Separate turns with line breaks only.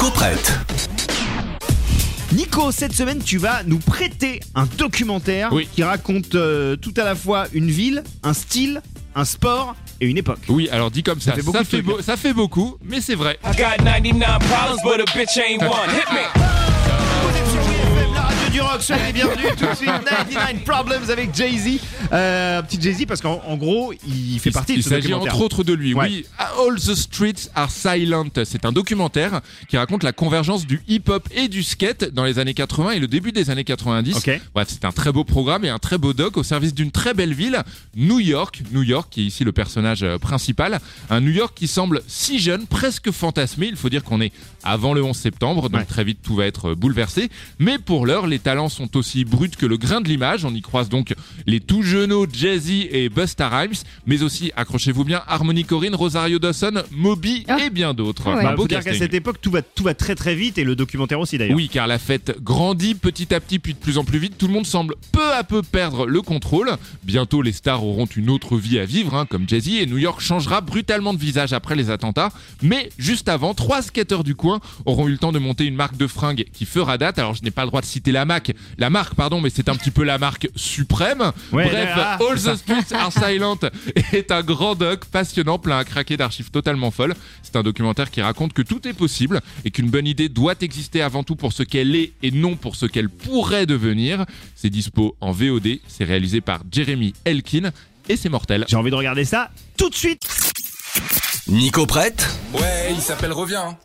Nico prête.
Nico, cette semaine, tu vas nous prêter un documentaire
Oui.
qui raconte euh, tout à la fois une ville, un style, un sport et une époque.
Oui, alors dit comme ça,
Ça fait beaucoup
beau- ça fait beaucoup, mais c'est vrai.
I got 99 problems, but a bitch ain't one. Hit me.
Rock, bienvenus tout de suite. 99 Problems avec Jay-Z. Euh, petit Jay-Z parce qu'en en gros, il fait partie
Il
de ce
s'agit
documentaire.
entre autres de lui.
Ouais.
Oui, All the Streets Are Silent. C'est un documentaire qui raconte la convergence du hip-hop et du skate dans les années 80 et le début des années 90.
Ok.
Bref, c'est un très beau programme et un très beau doc au service d'une très belle ville, New York. New York, qui est ici le personnage euh, principal. Un New York qui semble si jeune, presque fantasmé. Il faut dire qu'on est avant le 11 septembre, donc
Ouais.
très vite tout va être euh, bouleversé. Mais pour l'heure, les talents sont aussi bruts que le grain de l'image. On y croise donc les tout jeunes Jay-Z et Busta Rhymes, mais aussi, accrochez-vous bien, Harmony Corrine, Rosario Dawson, Moby
Ah.
et bien d'autres.
Ouais.
Bah,
beau
faut dire qu'à cette époque, tout va, tout va très très vite et le documentaire aussi d'ailleurs.
Oui, car la fête grandit petit à petit, puis de plus en plus vite. Tout le monde semble peu à peu perdre le contrôle. Bientôt, les stars auront une autre vie à vivre, hein, comme Jay-Z, et New York changera brutalement de visage après les attentats. Mais juste avant, trois skateurs du coin auront eu le temps de monter une marque de fringues qui fera date. Alors, je n'ai pas le droit de citer la marque, la marque, pardon, mais c'est un petit peu la marque suprême.
Ouais,
Bref,
ah,
All the Streets Are Silent est un grand doc passionnant, plein à craquer d'archives totalement folles. C'est un documentaire qui raconte que tout est possible et qu'une bonne idée doit exister avant tout pour ce qu'elle est et non pour ce qu'elle pourrait devenir. C'est dispo en VOD, c'est réalisé par Jeremy Elkin et c'est mortel.
J'ai envie de regarder ça tout de suite.
Nico prête?
Ouais, il s'appelle Reviens.